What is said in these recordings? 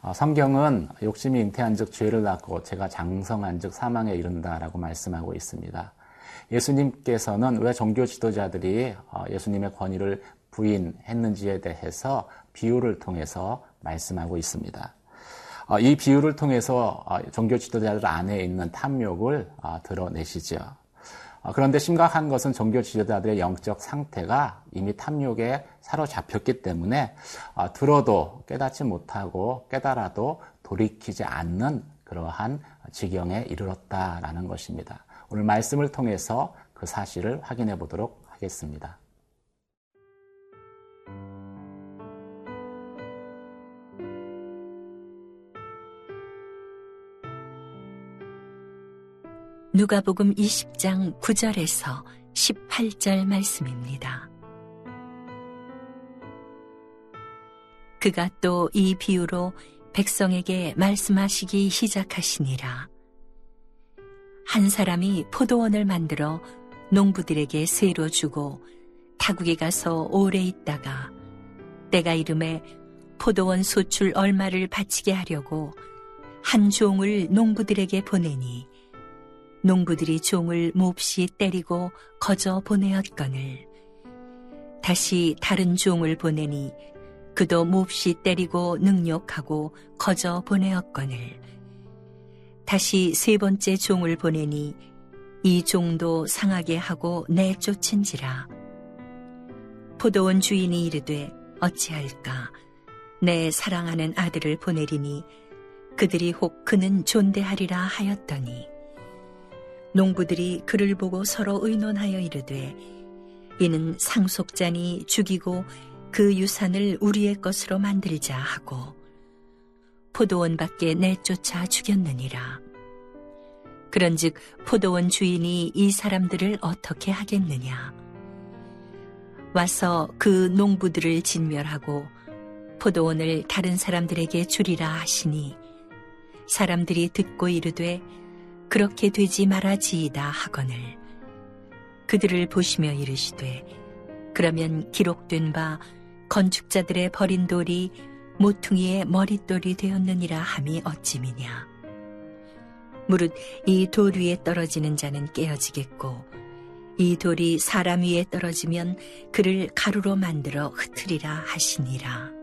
어, 성경은 욕심이 잉태한 즉 죄를 낳고 제가 장성한 즉 사망에 이른다라고 말씀하고 있습니다. 예수님께서는 왜 종교 지도자들이 어, 예수님의 권위를 부인했는지에 대해서 비유를 통해서 말씀하고 있습니다. 어, 이 비유를 통해서 종교 지도자들 안에 있는 탐욕을 드러내시죠. 그런데 심각한 것은 종교 지도자들의 영적 상태가 이미 탐욕에 사로잡혔기 때문에 들어도 깨닫지 못하고 깨달아도 돌이키지 않는 그러한 지경에 이르렀다라는 것입니다. 오늘 말씀을 통해서 그 사실을 확인해 보도록 하겠습니다. 누가복음 20장 9절에서 18절 말씀입니다. 그가 또 이 비유로 백성에게 말씀하시기 시작하시니라. 한 사람이 포도원을 만들어 농부들에게 세로 주고 타국에 가서 오래 있다가 때가 이름에 포도원 소출 얼마를 바치게 하려고 한 종을 농부들에게 보내니 농부들이 종을 몹시 때리고 거저 보내었거늘. 다시 다른 종을 보내니 그도 몹시 때리고 능욕하고 거저 보내었거늘. 다시 세 번째 종을 보내니 이 종도 상하게 하고 내쫓은지라. 포도원 주인이 이르되 어찌할까? 내 사랑하는 아들을 보내리니 그들이 혹 그는 존대하리라 하였더니 농부들이 그를 보고 서로 의논하여 이르되 이는 상속자니 죽이고 그 유산을 우리의 것으로 만들자 하고 포도원 밖에 내쫓아 죽였느니라. 그런즉 포도원 주인이 이 사람들을 어떻게 하겠느냐? 와서 그 농부들을 진멸하고 포도원을 다른 사람들에게 주리라 하시니 사람들이 듣고 이르되 그렇게 되지 말아지이다 하거늘 그들을 보시며 이르시되 그러면 기록된 바 건축자들의 버린 돌이 모퉁이의 머릿돌이 되었느니라 함이 어찌미냐 무릇 이 돌 위에 떨어지는 자는 깨어지겠고 이 돌이 사람 위에 떨어지면 그를 가루로 만들어 흩으리라 하시니라.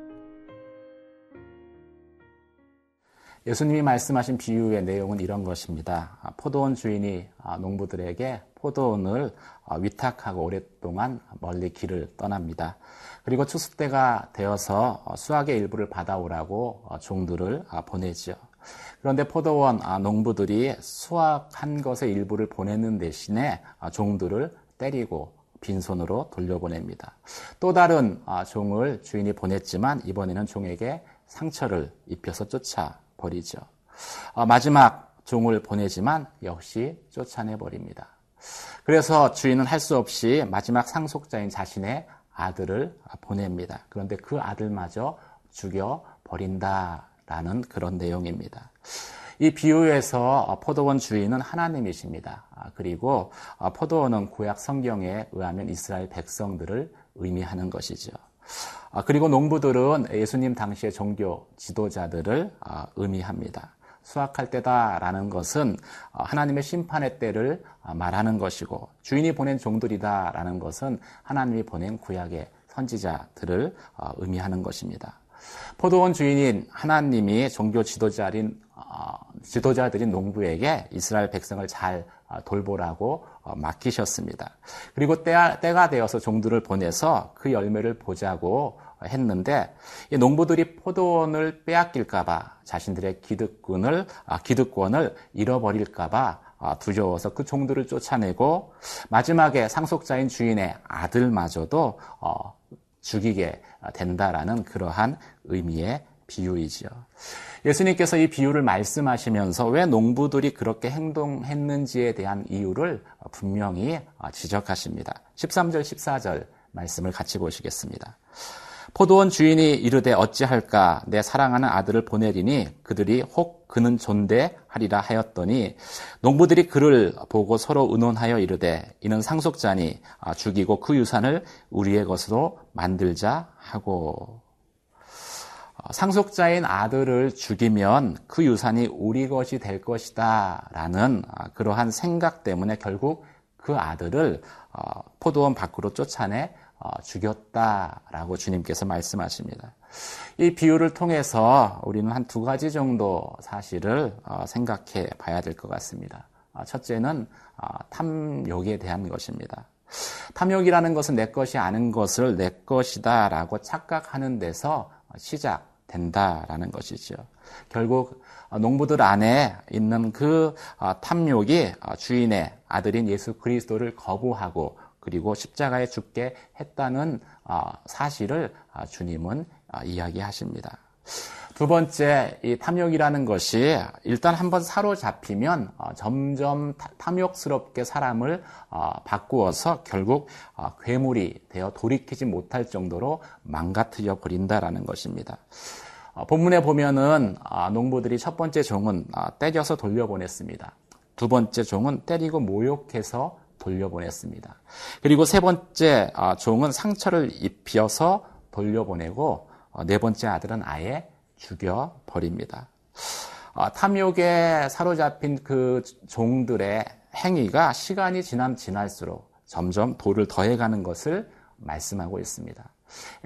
예수님이 말씀하신 비유의 내용은 이런 것입니다. 아, 포도원 주인이 아, 농부들에게 포도원을 아, 위탁하고 오랫동안 멀리 길을 떠납니다. 그리고 추수 때가 되어서 어, 수확의 일부를 받아오라고 어, 종들을 보내죠. 그런데 포도원 농부들이 수확한 것의 일부를 보내는 대신에 종들을 때리고 빈손으로 돌려보냅니다. 또 다른 종을 주인이 보냈지만 이번에는 종에게 상처를 입혀서 쫓아 버리죠. 어, 마지막 종을 보내지만 역시 쫓아내 버립니다. 그래서 주인은 할 수 없이 마지막 상속자인 자신의 아들을 보냅니다. 그런데 그 아들마저 죽여 버린다라는 그런 내용입니다. 이 비유에서 포도원 주인은 하나님이십니다. 아, 그리고 어, 포도원은 구약 성경에 의하면 이스라엘 백성들을 의미하는 것이죠. 아, 그리고 농부들은 예수님 당시의 종교 지도자들을 아, 의미합니다. 수확할 때다라는 것은 아, 하나님의 심판의 때를 말하는 것이고 주인이 보낸 종들이다라는 것은 하나님이 보낸 구약의 선지자들을 의미하는 것입니다. 포도원 주인인 하나님이 종교 지도자인 지도자들인 농부에게 이스라엘 백성을 잘 돌보라고 어, 맡기셨습니다. 그리고 때가, 때가 되어서 종들을 보내서 그 열매를 보자고 했는데 농부들이 포도원을 빼앗길까봐 자신들의 기득권을 아, 기득권을 잃어버릴까봐 아, 두려워서 그 종들을 쫓아내고 마지막에 상속자인 주인의 아들마저도 어, 죽이게 된다라는 그러한 의미의 비유이지요. 예수님께서 이 비유를 말씀하시면서 왜 농부들이 그렇게 행동했는지에 대한 이유를 분명히 지적하십니다. 13절, 14절 말씀을 같이 보시겠습니다. 포도원 주인이 이르되 어찌할까 내 사랑하는 아들을 보내리니 그들이 혹 그는 존대하리라 하였더니 농부들이 그를 보고 서로 의논하여 이르되 이는 상속자니 죽이고 그 유산을 우리의 것으로 만들자 하고 상속자인 아들을 죽이면 그 유산이 우리 것이 될 것이다. 라는 아, 그러한 생각 때문에 결국 그 아들을 어, 포도원 밖으로 쫓아내 어, 죽였다라고 주님께서 말씀하십니다. 이 비유를 통해서 우리는 한 두 가지 정도 사실을 어, 생각해 봐야 될 것 같습니다. 첫째는 탐욕에 대한 것입니다. 탐욕이라는 것은 내 것이 아닌 것을 내 것이다라고 착각하는 데서 시작 된다라는 것이죠. 결국 농부들 안에 있는 그 탐욕이 주인의 아들인 예수 그리스도를 거부하고 그리고 십자가에 죽게 했다는 사실을 주님은 이야기하십니다. 두 번째, 이 탐욕이라는 것이 일단 한번 사로잡히면 어, 점점 탐욕스럽게 사람을 어, 바꾸어서 결국 어, 괴물이 되어 돌이키지 못할 정도로 망가뜨려 버린다라는 것입니다. 본문에 보면은 농부들이 첫 번째 종은 때려서 돌려보냈습니다. 두 번째 종은 때리고 모욕해서 돌려보냈습니다. 그리고 세 번째 종은 상처를 입혀서 돌려보내고 네 번째 아들은 아예 죽여 버립니다. 어, 탐욕에 사로잡힌 그 종들의 행위가 시간이 지남 지날수록 점점 돌을 더해가는 것을 말씀하고 있습니다.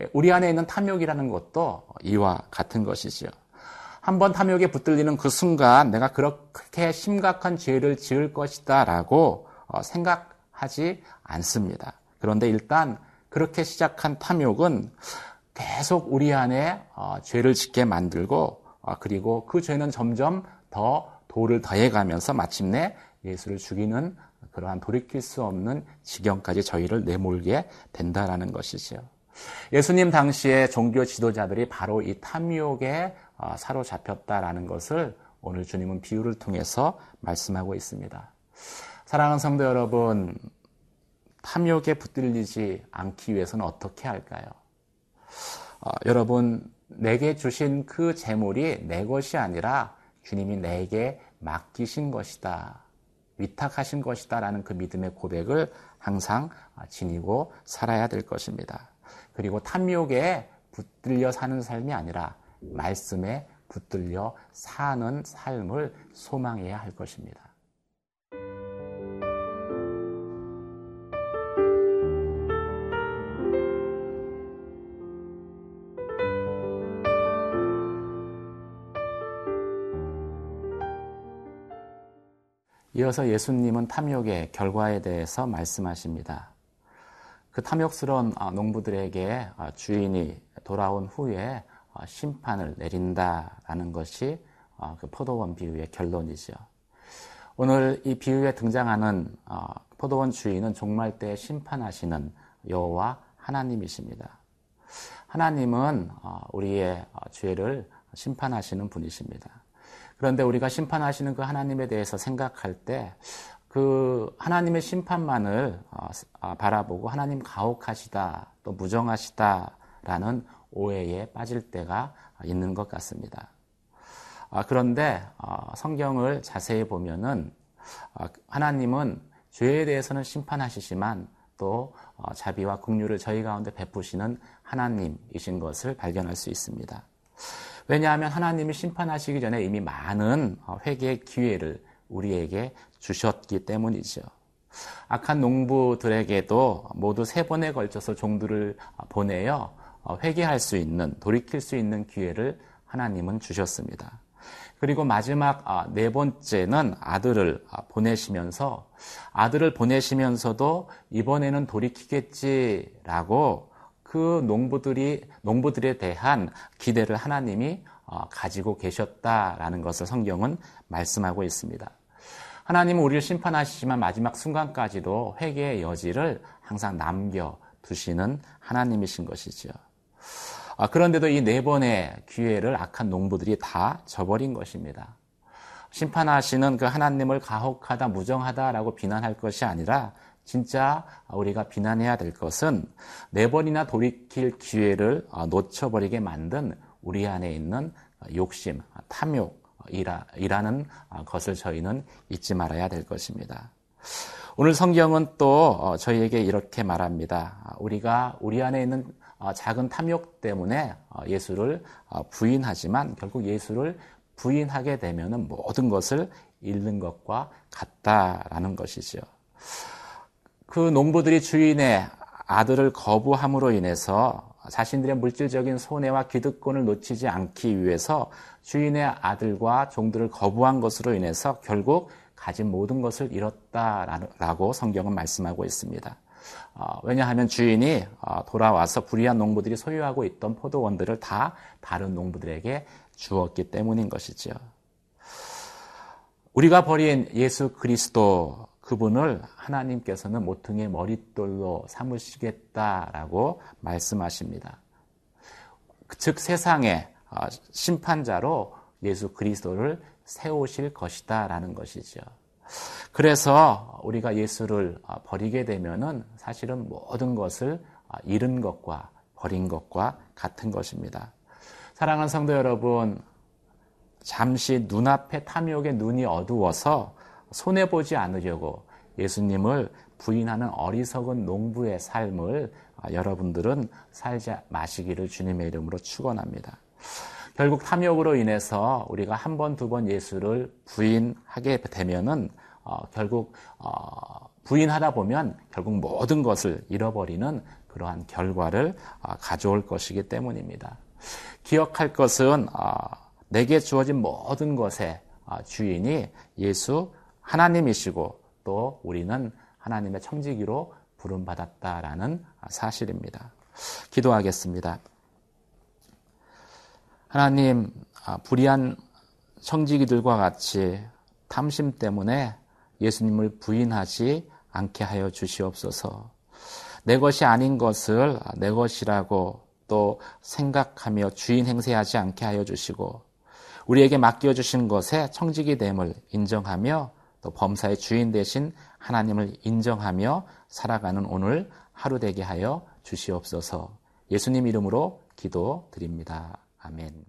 예, 우리 안에 있는 탐욕이라는 것도 이와 같은 것이지요. 한번 탐욕에 붙들리는 그 순간 내가 그렇게 심각한 죄를 지을 것이다 라고 어, 생각하지 않습니다. 그런데 일단 그렇게 시작한 탐욕은 계속 우리 안에 어, 죄를 짓게 만들고 어, 그리고 그 죄는 점점 더 돌을 더해가면서 마침내 예수를 죽이는 그러한 돌이킬 수 없는 지경까지 저희를 내몰게 된다라는 것이지요. 예수님 당시에 종교 지도자들이 바로 이 탐욕에 어, 사로잡혔다라는 것을 오늘 주님은 비유를 통해서 말씀하고 있습니다. 사랑하는 성도 여러분, 탐욕에 붙들리지 않기 위해서는 어떻게 할까요? 어, 여러분, 내게 주신 그 재물이 내 것이 아니라 주님이 내게 맡기신 것이다. 위탁하신 것이다. 라는 그 믿음의 고백을 항상 지니고 살아야 될 것입니다. 그리고 탐욕에 붙들려 사는 삶이 아니라 말씀에 붙들려 사는 삶을 소망해야 할 것입니다. 이어서 예수님은 탐욕의 결과에 대해서 말씀하십니다. 그 탐욕스러운 아, 농부들에게 아, 주인이 돌아온 후에 아, 심판을 내린다라는 것이 그 포도원 비유의 결론이죠. 오늘 이 비유에 등장하는 포도원 주인은 종말 때 심판하시는 여호와 하나님이십니다. 하나님은 우리의 죄를 심판하시는 분이십니다. 그런데 우리가 심판하시는 그 하나님에 대해서 생각할 때 그 하나님의 심판만을 어, 어, 바라보고 하나님 가혹하시다 또 무정하시다라는 오해에 빠질 때가 있는 것 같습니다. 아, 그런데 어, 성경을 자세히 보면은 하나님은 죄에 대해서는 심판하시지만 또 자비와 긍휼을 저희 가운데 베푸시는 하나님이신 것을 발견할 수 있습니다. 왜냐하면 하나님이 심판하시기 전에 이미 많은 어, 회개의 기회를 우리에게 주셨기 때문이죠. 악한 농부들에게도 모두 세 번에 걸쳐서 종들을 보내어 어, 회개할 수 있는, 돌이킬 수 있는 기회를 하나님은 주셨습니다. 그리고 마지막 아, 네 번째는 아들을 아, 보내시면서 아들을 보내시면서도 이번에는 돌이키겠지라고 그 농부들이 농부들에 대한 기대를 하나님이 어, 가지고 계셨다라는 것을 성경은 말씀하고 있습니다. 하나님은 우리를 심판하시지만 마지막 순간까지도 회개의 여지를 항상 남겨 두시는 하나님이신 것이죠. 아, 그런데도 이 네 번의 기회를 악한 농부들이 다 저버린 것입니다. 심판하시는 그 하나님을 가혹하다, 무정하다라고 비난할 것이 아니라 진짜 우리가 비난해야 될 것은 네 번이나 돌이킬 기회를 어, 놓쳐버리게 만든 우리 안에 있는 욕심, 탐욕이라는 어, 것을 저희는 잊지 말아야 될 것입니다. 오늘 성경은 또 어, 저희에게 이렇게 말합니다. 우리가 우리 안에 있는 어, 작은 탐욕 때문에 어, 예수를 어, 부인하지만 결국 예수를 부인하게 되면 모든 것을 잃는 것과 같다라는 것이죠. 그 농부들이 주인의 아들을 거부함으로 인해서 자신들의 물질적인 손해와 기득권을 놓치지 않기 위해서 주인의 아들과 종들을 거부한 것으로 인해서 결국 가진 모든 것을 잃었다라고 성경은 말씀하고 있습니다. 어, 왜냐하면 주인이 어, 돌아와서 불의한 농부들이 소유하고 있던 포도원들을 다 다른 농부들에게 주었기 때문인 것이죠. 우리가 버린 예수 그리스도 그분을 하나님께서는 모퉁이의 머릿돌로 삼으시겠다라고 말씀하십니다. 즉 세상의 어, 심판자로 예수 그리스도를 세우실 것이다라는 것이죠. 그래서 우리가 예수를 어, 버리게 되면은 사실은 모든 것을 어, 잃은 것과 버린 것과 같은 것입니다. 사랑하는 성도 여러분, 잠시 눈앞에 탐욕의 눈이 어두워서 손해보지 않으려고 예수님을 부인하는 어리석은 농부의 삶을 아, 여러분들은 살지 마시기를 주님의 이름으로 축원합니다. 결국 탐욕으로 인해서 우리가 한 번, 두 번 예수를 부인하게 되면은 어, 결국 어, 부인하다 보면 결국 모든 것을 잃어버리는 그러한 결과를 어, 가져올 것이기 때문입니다. 기억할 것은 어, 내게 주어진 모든 것의 어, 주인이 예수 하나님이시고 또 우리는 하나님의 청지기로 부름받았다라는 사실입니다. 기도하겠습니다. 하나님, 아, 불의한 청지기들과 같이 탐심 때문에 예수님을 부인하지 않게 하여 주시옵소서. 내 것이 아닌 것을 내 것이라고 또 생각하며 주인 행세하지 않게 하여 주시고 우리에게 맡겨 주신 것에 청지기 됨을 인정하며 또 범사의 주인 대신 하나님을 인정하며 살아가는 오늘 하루 되게 하여 주시옵소서 예수님 이름으로 기도 드립니다. 아멘.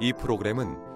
이 프로그램은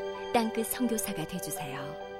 땅끝 성교사가 되주세요